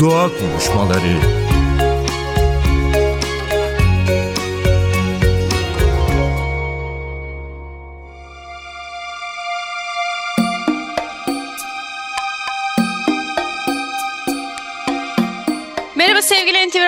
Doğa Konuşmaları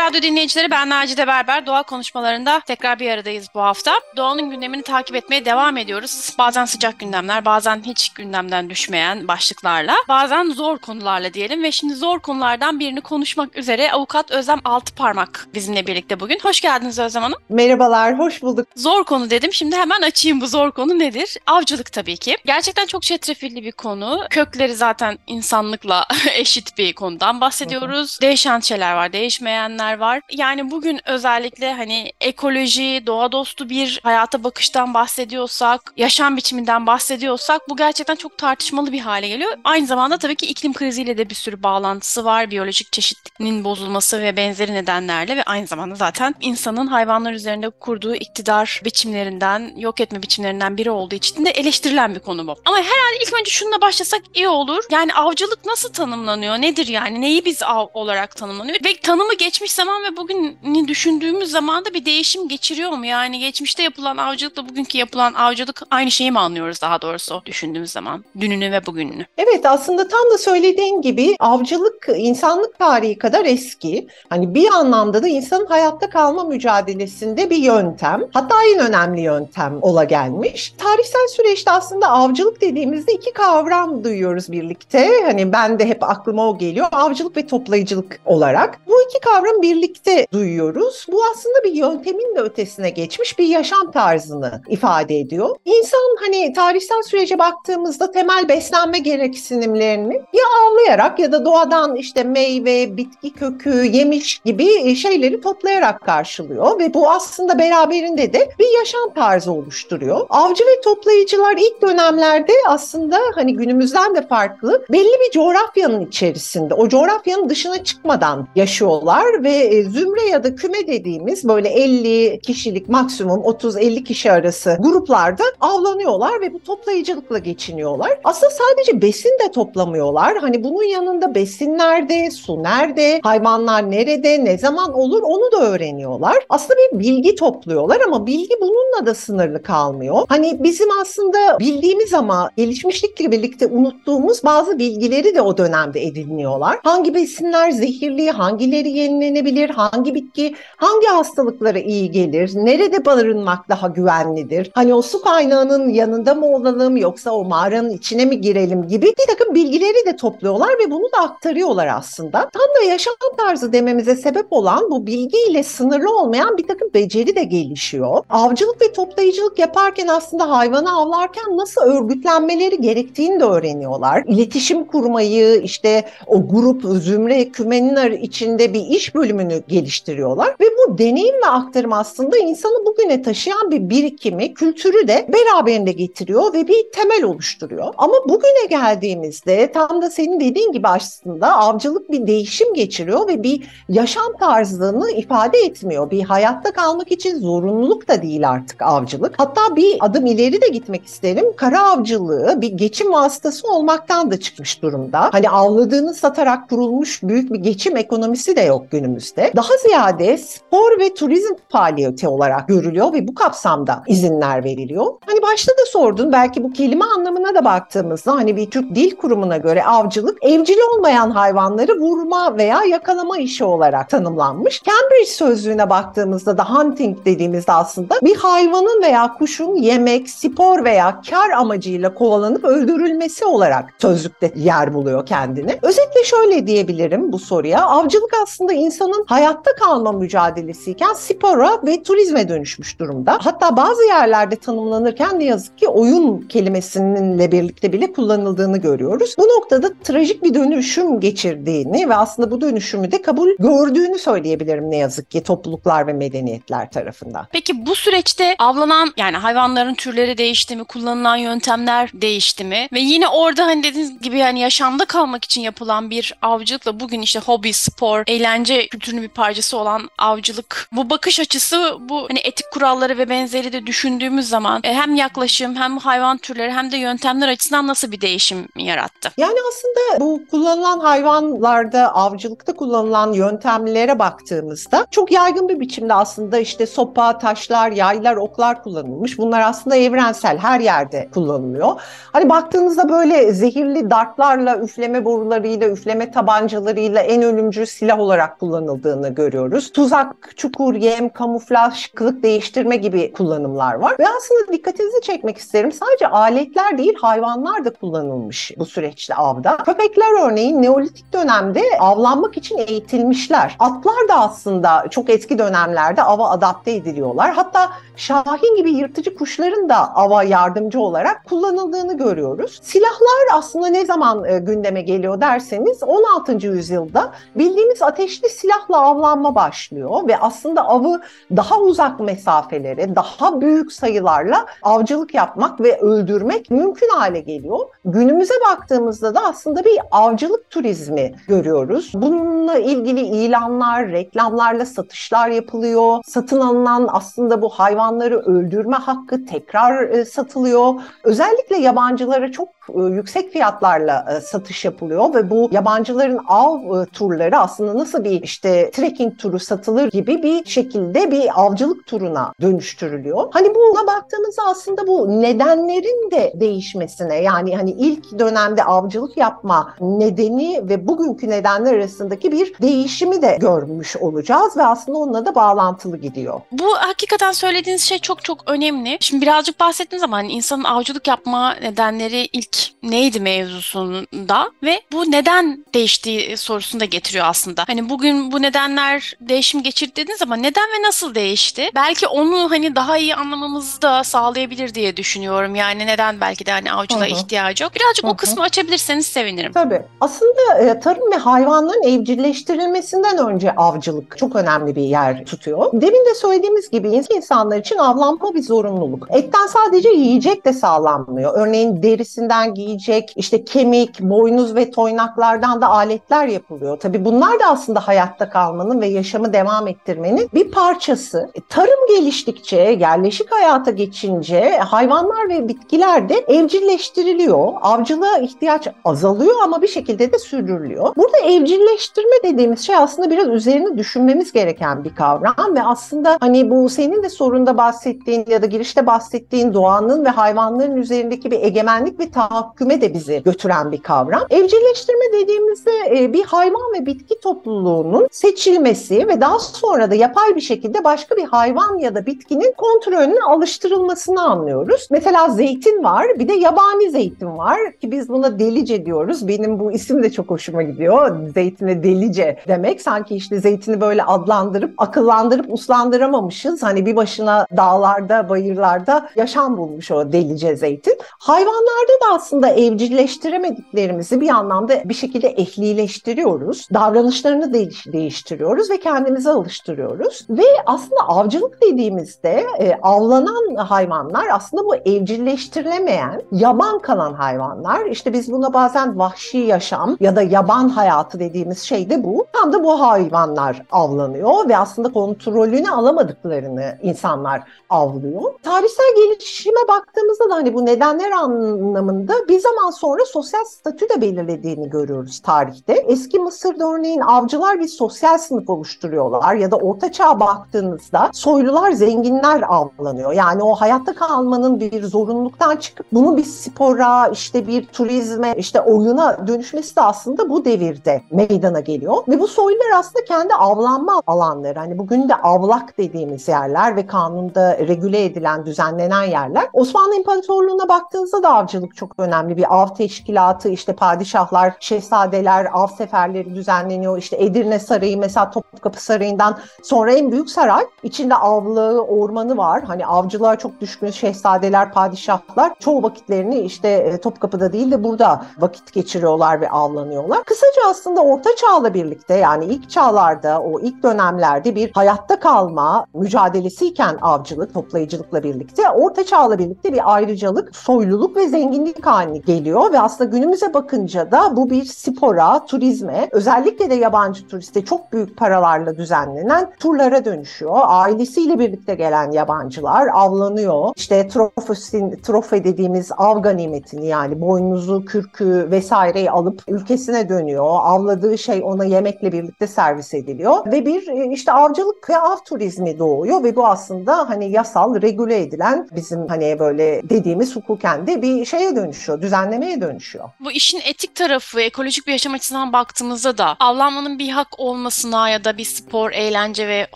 Radyo dinleyicileri ben Nacide Berber. Doğa konuşmalarında tekrar bir aradayız bu hafta. Doğanın gündemini takip etmeye devam ediyoruz. Bazen sıcak gündemler, bazen hiç gündemden düşmeyen başlıklarla, bazen zor konularla diyelim ve şimdi zor konulardan birini konuşmak üzere avukat Özlem Altıparmak bizimle birlikte bugün. Hoş geldiniz Özlem Hanım. Merhabalar, hoş bulduk. Zor konu dedim. Şimdi hemen açayım bu zor konu nedir? Avcılık tabii ki. Gerçekten çok çetrefilli bir konu. Kökleri zaten insanlıkla eşit bir konudan bahsediyoruz. Değişen şeyler var, değişen değişmeyenler var. Yani bugün özellikle hani ekoloji, doğa dostu bir hayata bakıştan bahsediyorsak, yaşam biçiminden bahsediyorsak bu gerçekten çok tartışmalı bir hale geliyor. Aynı zamanda tabii ki iklim kriziyle de bir sürü bağlantısı var. Biyolojik çeşitliliğin bozulması ve benzeri nedenlerle ve aynı zamanda zaten insanın hayvanlar üzerinde kurduğu iktidar biçimlerinden, yok etme biçimlerinden biri olduğu için de eleştirilen bir konu bu. Ama herhalde ilk önce şununla başlasak iyi olur. Yani avcılık nasıl tanımlanıyor? Nedir yani? Neyi biz av olarak tanımlanıyor? Ve tanımı geçmiş zaman ve bugünü düşündüğümüz zaman da bir değişim geçiriyor mu? Yani geçmişte yapılan avcılıkla bugünkü yapılan avcılık aynı şeyi mi anlıyoruz daha doğrusu düşündüğümüz zaman? Dününü ve bugününü. Evet aslında tam da söylediğin gibi avcılık insanlık tarihi kadar eski. Hani bir anlamda da insanın hayatta kalma mücadelesinde bir yöntem. Hatta en önemli yöntem ola gelmiş. Tarihsel süreçte aslında avcılık dediğimizde iki kavram duyuyoruz birlikte. Hani ben de hep aklıma o geliyor. Avcılık ve toplayıcılık olarak. Bu iki kavram birlikte duyuyoruz. Bu aslında bir yöntemin de ötesine geçmiş bir yaşam tarzını ifade ediyor. İnsan hani tarihsel sürece baktığımızda temel beslenme gereksinimlerini ya avlayarak ya da doğadan işte meyve, bitki kökü, yemiş gibi şeyleri toplayarak karşılıyor ve bu aslında beraberinde de bir yaşam tarzı oluşturuyor. Avcı ve toplayıcılar ilk dönemlerde aslında hani günümüzden de farklı belli bir coğrafyanın içerisinde, o coğrafyanın dışına çıkmadan yaşıyorlar ve e, zümre ya da küme dediğimiz böyle 50 kişilik maksimum 30-50 kişi arası gruplarda avlanıyorlar ve bu toplayıcılıkla geçiniyorlar. Aslında sadece besin de toplamıyorlar. Hani bunun yanında besin nerede, su nerede, hayvanlar nerede, ne zaman olur onu da öğreniyorlar. Aslında bir bilgi topluyorlar ama bilgi bununla da sınırlı kalmıyor. Hani bizim aslında bildiğimiz ama gelişmişlikle birlikte unuttuğumuz bazı bilgileri de o dönemde ediniyorlar. Hangi besinler zehirli, hangileri yenilenebilir? Hangi bitki hangi hastalıklara iyi gelir? Nerede barınmak daha güvenlidir? Hani o su kaynağının yanında mı olalım yoksa o mağaranın içine mi girelim gibi bir takım bilgileri de topluyorlar ve bunu da aktarıyorlar aslında. Tam da yaşam tarzı dememize sebep olan bu bilgiyle sınırlı olmayan bir takım beceri de gelişiyor. Avcılık ve toplayıcılık yaparken aslında hayvanı avlarken nasıl örgütlenmeleri gerektiğini de öğreniyorlar. İletişim kurmayı, işte o grup, zümre, kümenin içinde bir iş bölümünü geliştiriyorlar ve bu deneyim ve aktarım aslında insanı bugüne taşıyan bir birikimi, kültürü de beraberinde getiriyor ve bir temel oluşturuyor. Ama bugüne geldiğimizde tam da senin dediğin gibi aslında avcılık bir değişim geçiriyor ve bir yaşam tarzını ifade etmiyor. Bir hayatta kalmak için zorunluluk da değil artık avcılık. Hatta bir adım ileri de gitmek isterim. Kara avcılığı bir geçim vasıtası olmaktan da çıkmış durumda. Hani avladığını satarak kurulmuş büyük bir geçim ekonomisi de yok yok günümüzde. Daha ziyade spor ve turizm faaliyeti olarak görülüyor ve bu kapsamda izinler veriliyor. Hani başta da sordun belki bu kelime anlamına da baktığımızda hani bir Türk Dil Kurumu'na göre avcılık evcil olmayan hayvanları vurma veya yakalama işi olarak tanımlanmış. Cambridge sözlüğüne baktığımızda da hunting dediğimizde aslında bir hayvanın veya kuşun yemek, spor veya kar amacıyla kovalanıp öldürülmesi olarak sözlükte yer buluyor kendini. Özetle şöyle diyebilirim bu soruya. Avcılık aslında insanın hayatta kalma mücadelesiyken spora ve turizme dönüşmüş durumda. Hatta bazı yerlerde tanımlanırken ne yazık ki oyun kelimesininle birlikte bile kullanıldığını görüyoruz. Bu noktada trajik bir dönüşüm geçirdiğini ve aslında bu dönüşümü de kabul gördüğünü söyleyebilirim ne yazık ki topluluklar ve medeniyetler tarafından. Peki bu süreçte avlanan yani hayvanların türleri değişti mi, kullanılan yöntemler değişti mi? Ve yine orada hani dediğiniz gibi yani yaşamda kalmak için yapılan bir avcılıkla bugün işte hobi, spor, eğlence kültürünün bir parçası olan avcılık. Bu bakış açısı bu hani etik kuralları ve benzeri de düşündüğümüz zaman e, hem yaklaşım hem hayvan türleri hem de yöntemler açısından nasıl bir değişim yarattı? Yani aslında bu kullanılan hayvanlarda avcılıkta kullanılan yöntemlere baktığımızda çok yaygın bir biçimde aslında işte sopa, taşlar, yaylar, oklar kullanılmış. Bunlar aslında evrensel her yerde kullanılıyor. Hani baktığınızda böyle zehirli dartlarla, üfleme borularıyla, üfleme tabancalarıyla en ölümcül silah olarak kullanıldığını görüyoruz. Tuzak, çukur, yem, kamuflaj, kılık değiştirme gibi kullanımlar var. Ve aslında dikkatinizi çekmek isterim. Sadece aletler değil hayvanlar da kullanılmış bu süreçte avda. Köpekler örneğin Neolitik dönemde avlanmak için eğitilmişler. Atlar da aslında çok eski dönemlerde ava adapte ediliyorlar. Hatta şahin gibi yırtıcı kuşların da ava yardımcı olarak kullanıldığını görüyoruz. Silahlar aslında ne zaman e, gündeme geliyor derseniz 16. yüzyılda bildiğimiz ateşli silahla avlanma başlıyor ve aslında avı daha uzak mesafelere, daha büyük sayılarla avcılık yapmak ve öldürmek mümkün hale geliyor. Günümüze baktığımızda da aslında bir avcılık turizmi görüyoruz. Bununla ilgili ilanlar, reklamlarla satışlar yapılıyor. Satın alınan aslında bu hayvanları öldürme hakkı tekrar e, satılıyor. Özellikle yabancılara çok e, yüksek fiyatlarla e, satış yapılıyor ve bu yabancıların av turları aslında nasıl bir işte trekking turu satılır gibi bir şekilde bir avcılık turuna dönüştürülüyor. Hani buna baktığımızda aslında bu nedenlerin de değişmesine yani hani ilk dönemde avcılık yapma nedeni ve bugünkü nedenler arasındaki bir değişimi de görmüş olacağız ve aslında onunla da bağlantılı gidiyor. Bu hakikaten söylediğiniz şey çok çok önemli. Şimdi birazcık bahsettiğiniz zaman hani insanın avcılık yapma nedenleri ilk neydi mevzusunda ve bu neden değiştiği sorusunu da getiriyor aslında. Hani bugün bu nedenler değişim geçirdi dediğiniz zaman neden ve nasıl değişti? Belki onu hani daha iyi anlamamızı da sağlayabilir diye düşünüyorum. Yani neden belki de hani avcılığa ihtiyacı yok. Birazcık Hı hı. o kısmı açabilirseniz sevinirim. Tabii. Aslında e, tarım ve hayvanların evcilleştirilmesinden önce avcılık çok önemli bir yer tutuyor. Demin de söylediğimiz gibi insanlar için avlanma bir zorunluluk. Etten sadece yiyecek de sağlanmıyor. Örneğin derisinden giyecek, işte kemik, boynuz ve toynaklardan da aletler yapılıyor. Tabii bunlar da aslında hayatta kalmanın ve yaşamı devam ettirmenin bir parçası. E, Tarım geliştikçe, yerleşik hayata geçince hayvanlar ve bitkiler de evcilleştiriliyor. Avcılığa ihtiyaç azalıyor ama bir şekilde de sürdürülüyor. Burada evcilleştirme dediğimiz şey aslında biraz üzerine düşünmemiz gereken bir kavram ve aslında hani bu senin de sorunda bahsettiğin ya da girişte bahsettiğin doğanın ve hayvanların üzerindeki bir egemenlik ve tahakküme de bizi götüren bir kavram. Evcilleştirme dediğimizde e, bir hayvan ve bitki topluluğunun seçilmesi ve daha sonra da yapay bir şekilde başka bir hayvan ya da bitkinin kontrolünün alıştırılmasını anlıyoruz. Mesela zeytin var, bir de yabani zeytin var ki biz buna delice diyoruz. Benim bu isim de çok hoşuma gidiyor. Zeytine delice demek. Sanki işte zeytini böyle adlandırıp, akıllandırıp uslandıramamışız. Hani bir başına dağlarda, bayırlarda yaşam bulmuş o delice zeytin. Hayvanlarda da aslında evcilleştiremediklerimizi bir anlamda bir şekilde ehlileştiriyoruz. Davranışlarını değiş- değiştiriyoruz ve kendimize alıştırıyoruz. Ve aslında avcılık dediğimizde e, avlanan hayvanlar aslında bu evcilleştirilemeyen, yaban kalan hayvanlar. İşte biz buna bazen vahşi yaşam ya da yaban hayatı dediğimiz şey de bu. Tam da bu hayvanlar avlanıyor ve aslında kontrolünü alamadıklarını insanlar avlıyor. Tarihsel gelişime baktığımızda da hani bu nedenler anlamında bir zaman sonra sosyal statü de belirlediğini görüyoruz tarihte. Eski Mısır'da örneğin avcılar bir sosyal sınıf oluşturuyorlar ya da Orta Çağ'a baktığınızda soylular, zenginler avlanıyor. Yani o hayatta kalmanın bir zorunluluktan çıkıp bunu bir spora, işte bir turizme, işte oyuna dönüşmesi de aslında bu devirde meydana geliyor. Ve bu soylular aslında kendi avlanma alanları. Hani bugün de avlak dediğimiz yerler ve kanunda regüle edilen, düzenlenen yerler. Osmanlı İmparatorluğu'na baktığınızda da avcılık çok önemli. Bir av teşkilatı, işte padişahlar, şehzadeler, av seferleri düzenleniyor. İşte Edirne Sarayı mesela Topkapı Sarayı'ndan sonra en büyük saray. İçinde avlığı, ormanı var. Hani avcılığa çok düşkün şehzadeler, padişahlar çoğu vakitlerini işte e, Topkapı'da değil de burada vakit geçiriyorlar ve avlanıyorlar. Kısaca aslında Orta Çağ'la birlikte yani ilk çağlarda o ilk dönemlerde bir hayatta kalma mücadelesiyken avcılık, toplayıcılıkla birlikte Orta Çağ'la birlikte bir ayrıcalık, soyluluk ve zenginlik haline geliyor ve aslında günümüze bakınca da bu bir spora, turizme, özellikle de yabancı turiste çok büyük paralarla düzenlenen turlara dönüşüyor. Ailesiyle birlikte gelen yabancılar avlanıyor. İşte trofesin, trofe dediğimiz av ganimetini yani boynuzu, kürkü vesaireyi alıp ülkesine dönüyor. Avladığı şey ona yemekle birlikte servis ediliyor ve bir e, işte avcılık ve av turizmi doğuyor ve bu aslında hani yasal, regüle edilen bizim hani böyle dediğimiz hukuken de bir şeye dönüşüyor, düzenlemeye dönüşüyor. Bu işin etik tarafı, ekolojik bir yaşam açısından baktığımızda da avlanmanın bir hak olmasına ya da bir spor, eğlence ve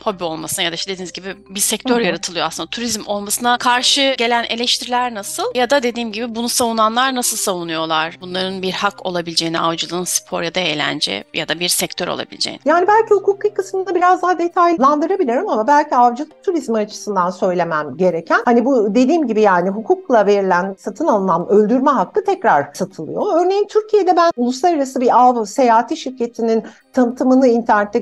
hobi olmasına ya da işte dediğiniz gibi bir sektör Hı hı. yaratılıyor aslında. Turizm olmasına karşı gelen eleştiriler nasıl? Ya da dediğim gibi bunu savunanlar nasıl savunuyorlar? Bunların bir hak olabileceğini, avcılığın spor ya da eğlence ya da bir sektör olabileceğini. Yani belki hukuki kısmını biraz daha detaylandırabilirim ama belki avcılık turizmi açısından söylemem gereken hani bu dediğim gibi yani hukukla verilen satın alınan öldürme hakkı tekrar satılıyor. Örneğin Türkiye'de ben uluslararası bir av seyahati şirketinin tanıtımını internette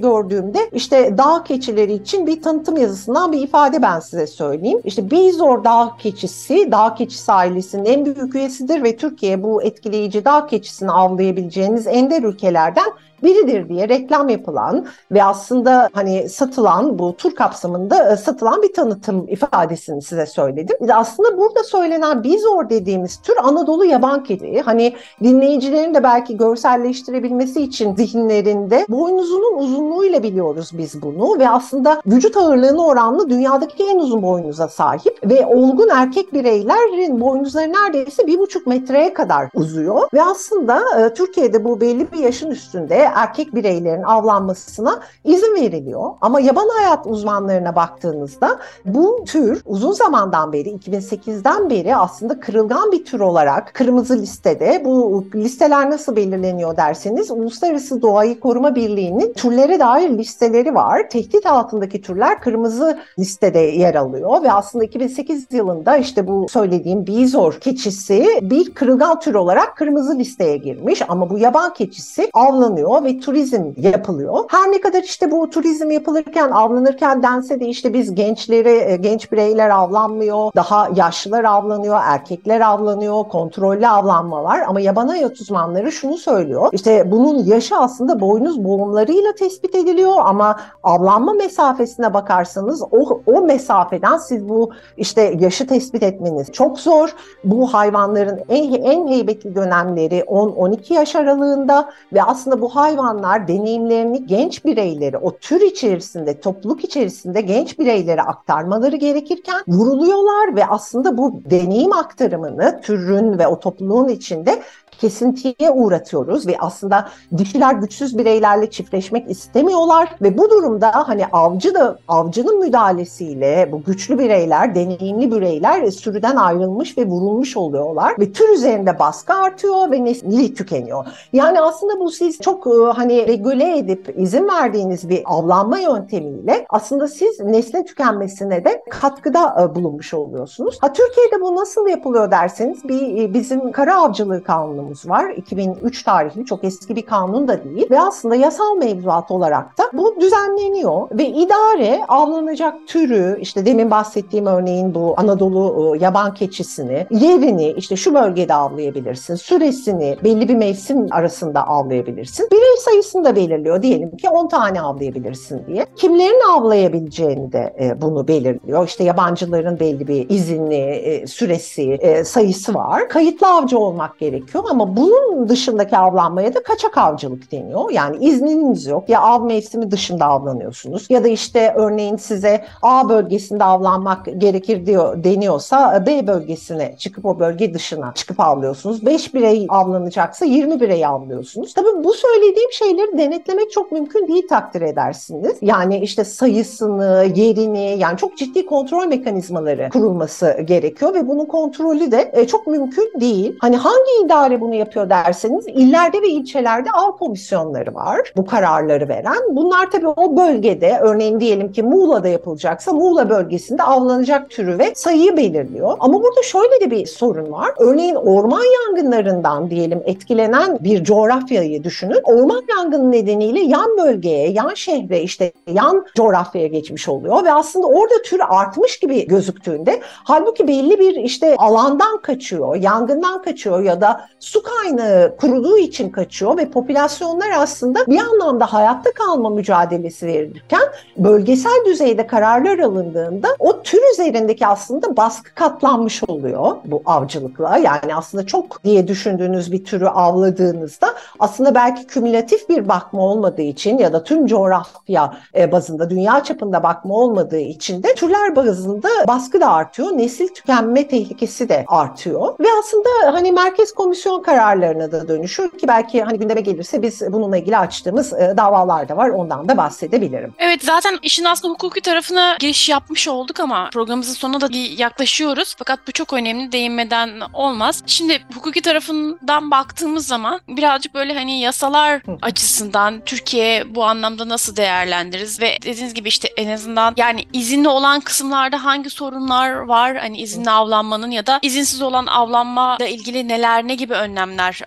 gördüğümde işte dağ keçileri için bir tanıtım yazısından bir ifade ben size söyleyeyim. İşte Bizor dağ keçisi, dağ keçisi ailesinin en büyük üyesidir ve Türkiye bu etkileyici dağ keçisini avlayabileceğiniz ender ülkelerden biridir diye reklam yapılan ve aslında hani satılan bu tur kapsamında e, satılan bir tanıtım ifadesini size söyledim. Aslında burada söylenen bizor dediğimiz tür Anadolu yaban kedi. Hani dinleyicilerin de belki görselleştirebilmesi için zihinlerinde boynuzunun uzunluğuyla biliyoruz biz bunu ve aslında vücut ağırlığına oranlı dünyadaki en uzun boynuza sahip ve olgun erkek bireylerin boynuzları neredeyse bir buçuk metreye kadar uzuyor ve aslında e, Türkiye'de bu belli bir yaşın üstünde erkek bireylerin avlanmasına izin veriliyor. Ama yaban hayat uzmanlarına baktığınızda bu tür uzun zamandan beri 2008'den beri aslında kırılgan bir tür olarak kırmızı listede bu listeler nasıl belirleniyor derseniz Uluslararası Doğayı Koruma Birliği'nin türlere dair listeleri var. Tehdit altındaki türler kırmızı listede yer alıyor ve aslında 2008 yılında işte bu söylediğim bizor keçisi bir kırılgan tür olarak kırmızı listeye girmiş ama bu yaban keçisi avlanıyor ve turizm yapılıyor. Her ne kadar işte bu turizm yapılırken, avlanırken dense de işte biz gençleri, e, genç bireyler avlanmıyor, daha yaşlılar avlanıyor, erkekler avlanıyor, kontrollü avlanma var. Ama yaban hayat uzmanları şunu söylüyor. İşte bunun yaşı aslında boynuz boğumlarıyla tespit ediliyor ama avlanma mesafesine bakarsanız o, o mesafeden siz bu işte yaşı tespit etmeniz çok zor. Bu hayvanların en, en heybetli dönemleri 10-12 yaş aralığında ve aslında bu hayvanlar deneyimlerini genç bireyleri o tür içerisinde, topluluk içerisinde genç bireylere aktarmaları gerekirken vuruluyorlar ve aslında bu deneyim aktarımını türün ve o topluluğun içinde kesintiye uğratıyoruz ve aslında dişiler güçsüz bireylerle çiftleşmek istemiyorlar ve bu durumda hani avcı da avcının müdahalesiyle bu güçlü bireyler, deneyimli bireyler sürüden ayrılmış ve vurulmuş oluyorlar ve tür üzerinde baskı artıyor ve nesli tükeniyor. Yani aslında bu siz çok e, hani regüle edip izin verdiğiniz bir avlanma yöntemiyle aslında siz neslin tükenmesine de katkıda e, bulunmuş oluyorsunuz. Ha Türkiye'de bu nasıl yapılıyor derseniz bir e, bizim kara avcılığı kanunu kanunumuz var. 2003 tarihli çok eski bir kanun da değil ve aslında yasal mevzuat olarak da bu düzenleniyor ve idare avlanacak türü işte demin bahsettiğim örneğin bu Anadolu e, yaban keçisini yerini işte şu bölgede avlayabilirsin. Süresini belli bir mevsim arasında avlayabilirsin. Birey sayısını da belirliyor. Diyelim ki 10 tane avlayabilirsin diye. Kimlerin avlayabileceğini de e, bunu belirliyor. İşte yabancıların belli bir izinli e, süresi sayısı var. Kayıtlı avcı olmak gerekiyor ama bunun dışındaki avlanmaya da kaçak avcılık deniyor. Yani izniniz yok. Ya av mevsimi dışında avlanıyorsunuz ya da işte örneğin size A bölgesinde avlanmak gerekir diyor deniyorsa B bölgesine çıkıp o bölge dışına çıkıp avlıyorsunuz. 5 birey avlanacaksa 20 birey avlıyorsunuz. Tabii bu söylediğim şeyleri denetlemek çok mümkün değil takdir edersiniz. Yani işte sayısını, yerini yani çok ciddi kontrol mekanizmaları kurulması gerekiyor ve bunun kontrolü de e, çok mümkün değil. Hani hangi idare bu bunu yapıyor derseniz illerde ve ilçelerde av komisyonları var bu kararları veren. Bunlar tabii o bölgede örneğin diyelim ki Muğla'da yapılacaksa Muğla bölgesinde avlanacak türü ve sayıyı belirliyor. Ama burada şöyle de bir sorun var. Örneğin orman yangınlarından diyelim etkilenen bir coğrafyayı düşünün. Orman yangını nedeniyle yan bölgeye, yan şehre işte yan coğrafyaya geçmiş oluyor ve aslında orada tür artmış gibi gözüktüğünde halbuki belli bir işte alandan kaçıyor, yangından kaçıyor ya da su kaynağı kuruduğu için kaçıyor ve popülasyonlar aslında bir anlamda hayatta kalma mücadelesi verirken bölgesel düzeyde kararlar alındığında o tür üzerindeki aslında baskı katlanmış oluyor bu avcılıkla. Yani aslında çok diye düşündüğünüz bir türü avladığınızda aslında belki kümülatif bir bakma olmadığı için ya da tüm coğrafya e, bazında dünya çapında bakma olmadığı için de türler bazında baskı da artıyor. Nesil tükenme tehlikesi de artıyor. Ve aslında hani merkez komisyon kararlarına da dönüşüyor ki belki hani gündeme gelirse biz bununla ilgili açtığımız e, davalar da var. Ondan da bahsedebilirim. Evet zaten işin aslında hukuki tarafına giriş yapmış olduk ama programımızın sonuna da yaklaşıyoruz. Fakat bu çok önemli değinmeden olmaz. Şimdi hukuki tarafından baktığımız zaman birazcık böyle hani yasalar açısından Türkiye bu anlamda nasıl değerlendiririz ve dediğiniz gibi işte en azından yani izinli olan kısımlarda hangi sorunlar var? Hani izinli avlanmanın ya da izinsiz olan avlanma ile ilgili neler ne gibi önlemler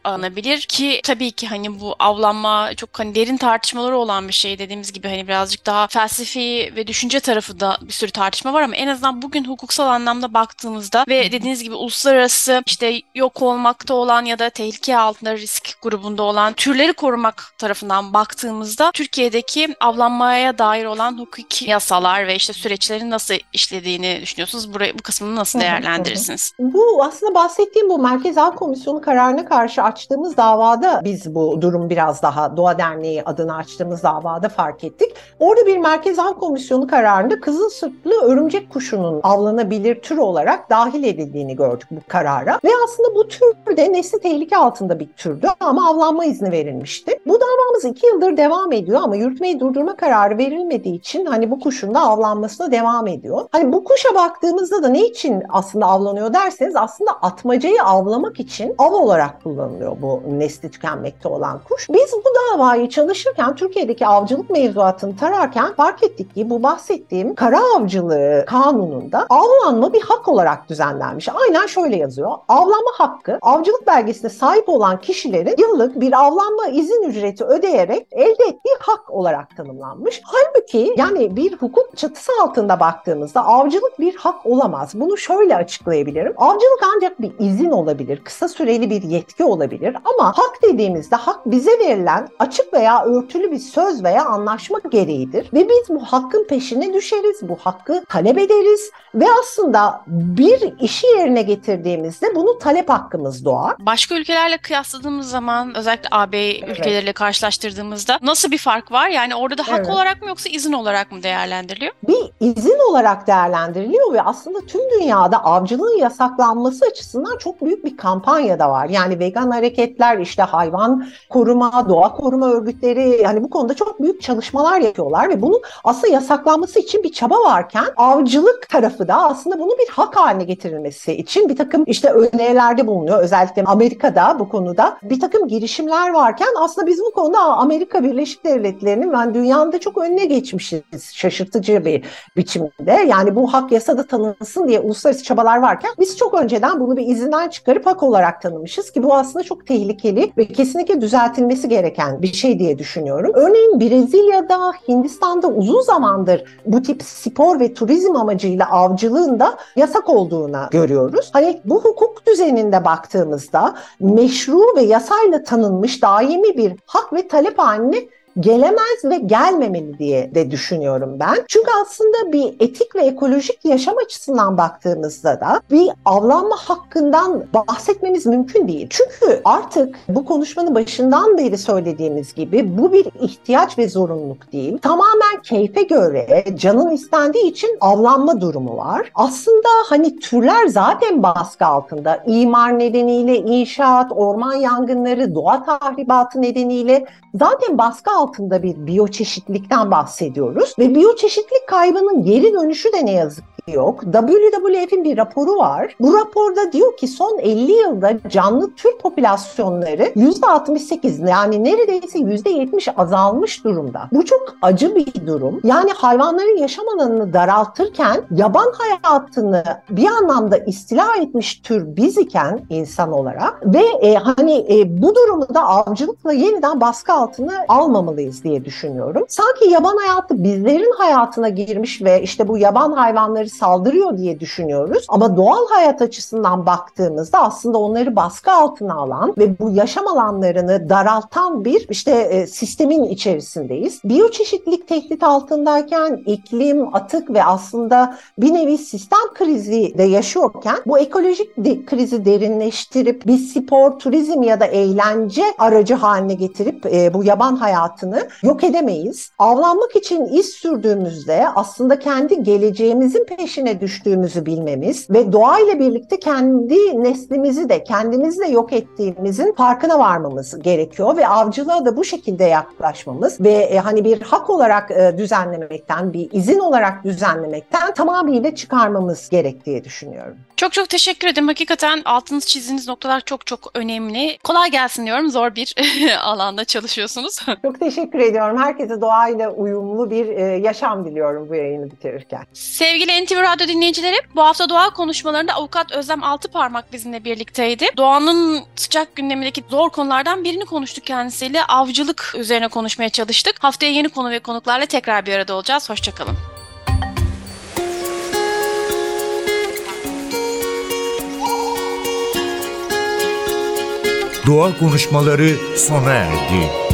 alınabilir ki tabii ki hani bu avlanma çok hani derin tartışmaları olan bir şey dediğimiz gibi hani birazcık daha felsefi ve düşünce tarafı da bir sürü tartışma var ama en azından bugün hukuksal anlamda baktığımızda ve dediğiniz gibi uluslararası işte yok olmakta olan ya da tehlike altında risk grubunda olan türleri korumak tarafından baktığımızda Türkiye'deki avlanmaya dair olan hukuki yasalar ve işte süreçlerin nasıl işlediğini düşünüyorsunuz? Burayı, bu kısmını nasıl değerlendirirsiniz? Bu aslında bahsettiğim bu Merkez Av Komisyonu kararına karşı açtığımız davada biz bu durum biraz daha Doğa Derneği adına açtığımız davada fark ettik. Orada bir Merkez Av Komisyonu kararında kızıl sırtlı örümcek kuşunun avlanabilir tür olarak dahil edildiğini gördük bu karara. Ve aslında bu tür de nesli tehlike altında bir türdü ama avlanma izni verilmişti. Bu davamız iki yıldır devam ediyor ama yürütmeyi durdurma kararı verilmediği için hani bu kuşun da avlanmasına devam ediyor. Hani bu kuşa baktığımızda da ne için aslında avlanıyor derseniz aslında atmacayı avlamak için av olarak kullanılıyor bu nesli tükenmekte olan kuş. Biz bu davayı çalışırken Türkiye'deki avcılık mevzuatını tararken fark ettik ki bu bahsettiğim kara avcılığı kanununda avlanma bir hak olarak düzenlenmiş. Aynen şöyle yazıyor. Avlanma hakkı avcılık belgesine sahip olan kişilerin yıllık bir avlanma izin ücreti ödeyerek elde ettiği hak olarak tanımlanmış. Halbuki yani bir hukuk çatısı altında baktığımızda avcılık bir hak olamaz. Bunu şöyle açıklayabilirim. Avcılık ancak bir izin olabilir, kısa süreli bir yetki olabilir ama hak dediğimizde hak bize verilen açık veya örtülü bir söz veya anlaşma gereğidir ve biz bu hakkın peşine düşeriz, bu hakkı talep ederiz ve aslında bir işi yerine getirdiğimizde bunu talep hakkımız doğar. Başka ülkelerle kıyasladığımız zaman özellikle AB evet. ülkeleriyle karşılaştırdığımızda nasıl bir fark var? Yani orada da hak evet. olarak mı yoksa izin olarak mı değerlendiriliyor? Bir izin olarak değerlendiriliyor ve aslında tüm dünyada avcılığın yasaklanması açısından çok büyük bir kampanya da var. Yani vegan hareketler, işte hayvan koruma, doğa koruma örgütleri yani bu konuda çok büyük çalışmalar yapıyorlar ve bunun aslında yasaklanması için bir çaba varken avcılık tarafı da aslında bunu bir hak haline getirilmesi için bir takım işte önerilerde bulunuyor. Özellikle Amerika'da bu konuda bir takım girişimler varken aslında biz bu konuda Amerika Birleşik Devletleri'nin ben dünyanın çok önüne geçmişiz şaşırtıcı bir biçimde. Yani bu hak yasada tanınsın diye uluslararası çabalar varken biz çok önceden bunu bir izinden çıkarıp hak olarak tanımışız ki bu aslında çok tehlikeli ve kesinlikle düzeltilmesi gereken bir şey diye düşünüyorum. Örneğin Brezilya'da, Hindistan'da uzun zamandır bu tip spor ve turizm amacıyla avcılığın da yasak olduğuna görüyoruz. Hani bu hukuk düzeninde baktığımızda meşru ve yasayla tanınmış daimi bir hak ve talep haline gelemez ve gelmemeli diye de düşünüyorum ben. Çünkü aslında bir etik ve ekolojik yaşam açısından baktığımızda da bir avlanma hakkından bahsetmemiz mümkün değil. Çünkü artık bu konuşmanın başından beri söylediğimiz gibi bu bir ihtiyaç ve zorunluluk değil. Tamamen keyfe göre canın istendiği için avlanma durumu var. Aslında hani türler zaten baskı altında. İmar nedeniyle inşaat, orman yangınları, doğa tahribatı nedeniyle zaten baskı altında altında bir biyoçeşitlilikten bahsediyoruz ve biyoçeşitlilik kaybının geri dönüşü de ne yazık ki yok. WWF'in bir raporu var. Bu raporda diyor ki son 50 yılda canlı tür popülasyonları %68 yani neredeyse %70 azalmış durumda. Bu çok acı bir durum. Yani hayvanların yaşam alanını daraltırken yaban hayatını bir anlamda istila etmiş tür biz iken insan olarak ve e, hani e, bu durumu da avcılıkla yeniden baskı altına almamalıyız diye düşünüyorum. Sanki yaban hayatı bizlerin hayatına girmiş ve işte bu yaban hayvanları saldırıyor diye düşünüyoruz. Ama doğal hayat açısından baktığımızda aslında onları baskı altına alan ve bu yaşam alanlarını daraltan bir işte e, sistemin içerisindeyiz. Biyoçeşitlilik tehdit altındayken iklim, atık ve aslında bir nevi sistem krizi de yaşıyorken bu ekolojik de- krizi derinleştirip bir spor, turizm ya da eğlence aracı haline getirip e, bu yaban hayatını yok edemeyiz. Avlanmak için iz sürdüğümüzde aslında kendi geleceğimizin peşine düştüğümüzü bilmemiz ve doğayla birlikte kendi neslimizi de kendimizi de yok ettiğimizin farkına varmamız gerekiyor ve avcılığa da bu şekilde yaklaşmamız ve e, hani bir hak olarak e, düzenlemekten, bir izin olarak düzenlemekten tamamıyla çıkarmamız gerek diye düşünüyorum. Çok çok teşekkür ederim. Hakikaten altınız çizdiğiniz noktalar çok çok önemli. Kolay gelsin diyorum. Zor bir alanda çalışıyorsunuz. Çok teşekkür ediyorum. Herkese doğayla uyumlu bir e, yaşam diliyorum bu yayını bitirirken. Sevgili NTV Radyo dinleyicileri, bu hafta doğa konuşmalarında avukat Özlem Altıparmak bizimle birlikteydi. Doğanın sıcak gündemindeki zor konulardan birini konuştuk kendisiyle. Avcılık üzerine konuşmaya çalıştık. Haftaya yeni konu ve konuklarla tekrar bir arada olacağız. Hoşçakalın. Doğa konuşmaları sona erdi.